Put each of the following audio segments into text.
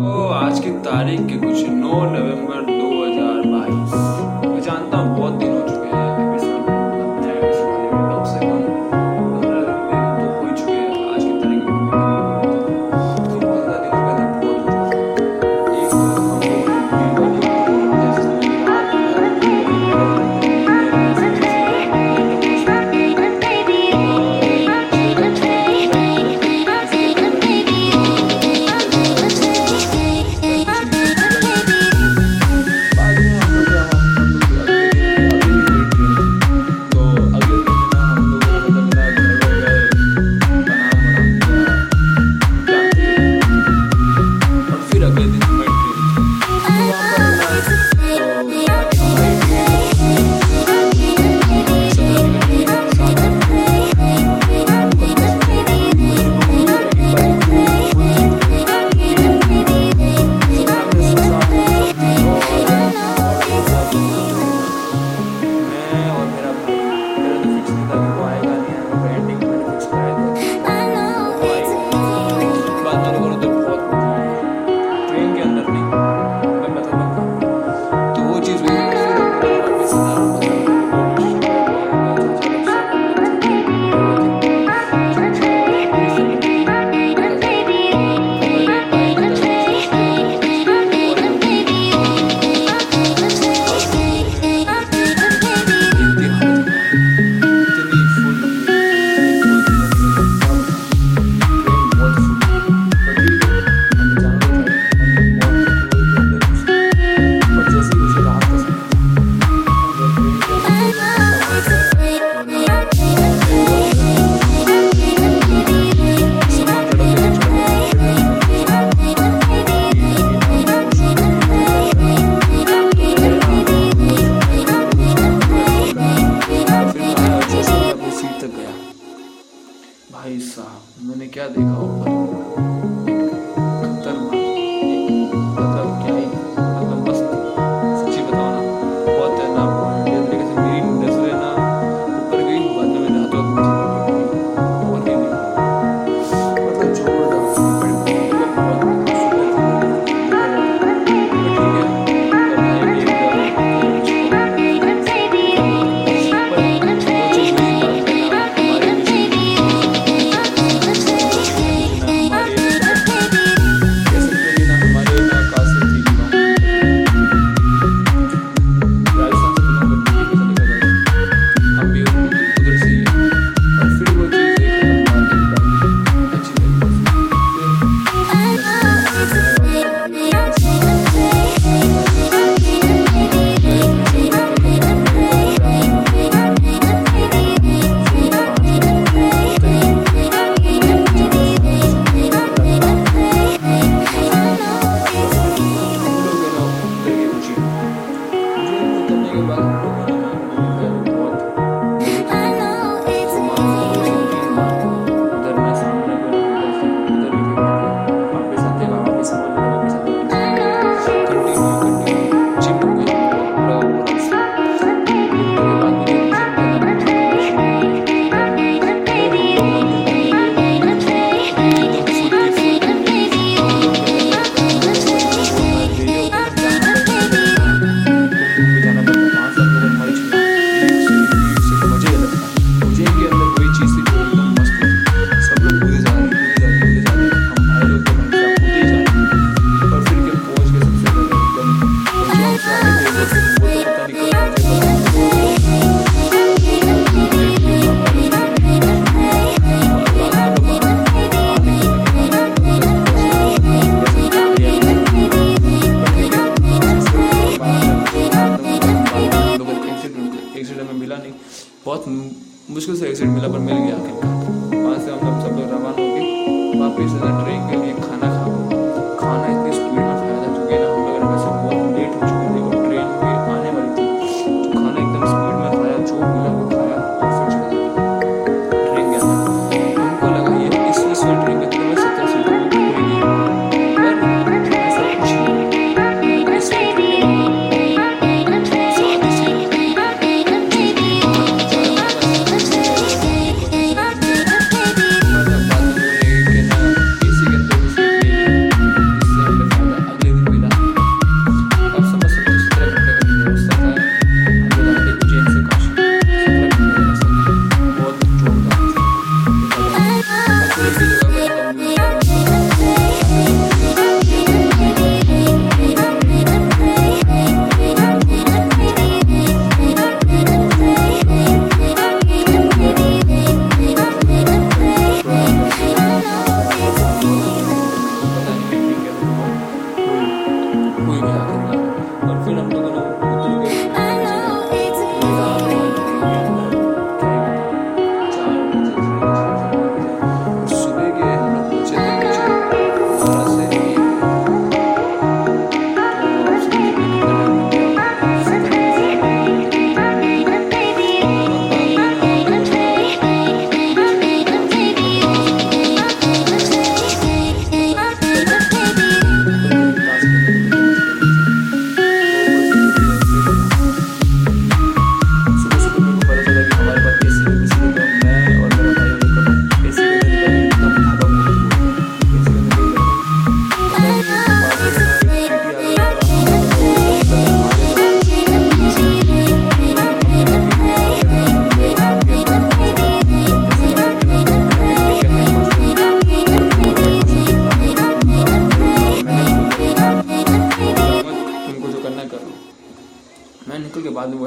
ओ, आज की तारीख के कुछ 9 नवंबर 2022 मैं जानता हूँ Music भाई साहब मैंने क्या देखा होगा मुश्किल से एग्जिट मिला पर मिल गया। वहाँ से हम सब लोग रवाना होंगे वहाँ पे ट्रेन गए।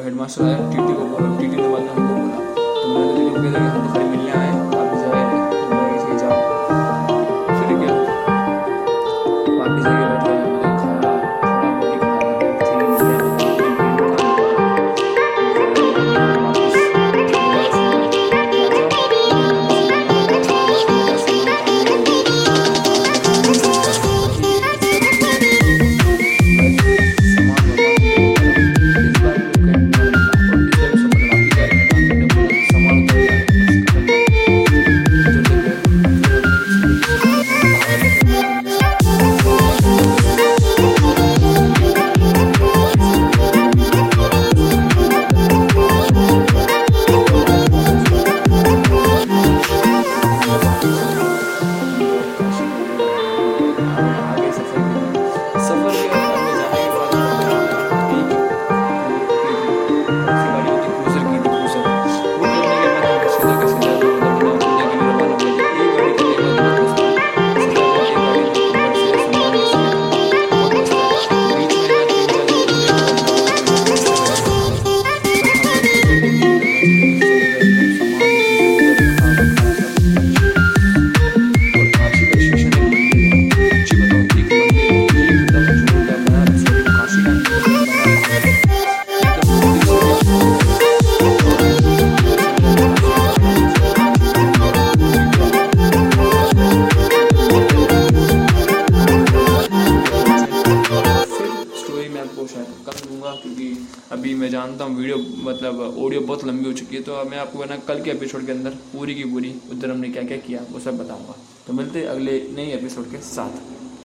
headmaster RDD kok RDD teman-teman जानता हूँ, वीडियो मतलब ऑडियो बहुत लंबी हो चुकी है तो मैं आपको ना कल के एपिसोड के अंदर पूरी की पूरी, उधर हमने क्या क्या किया वो सब बताऊँगा। तो मिलते अगले नए एपिसोड के साथ।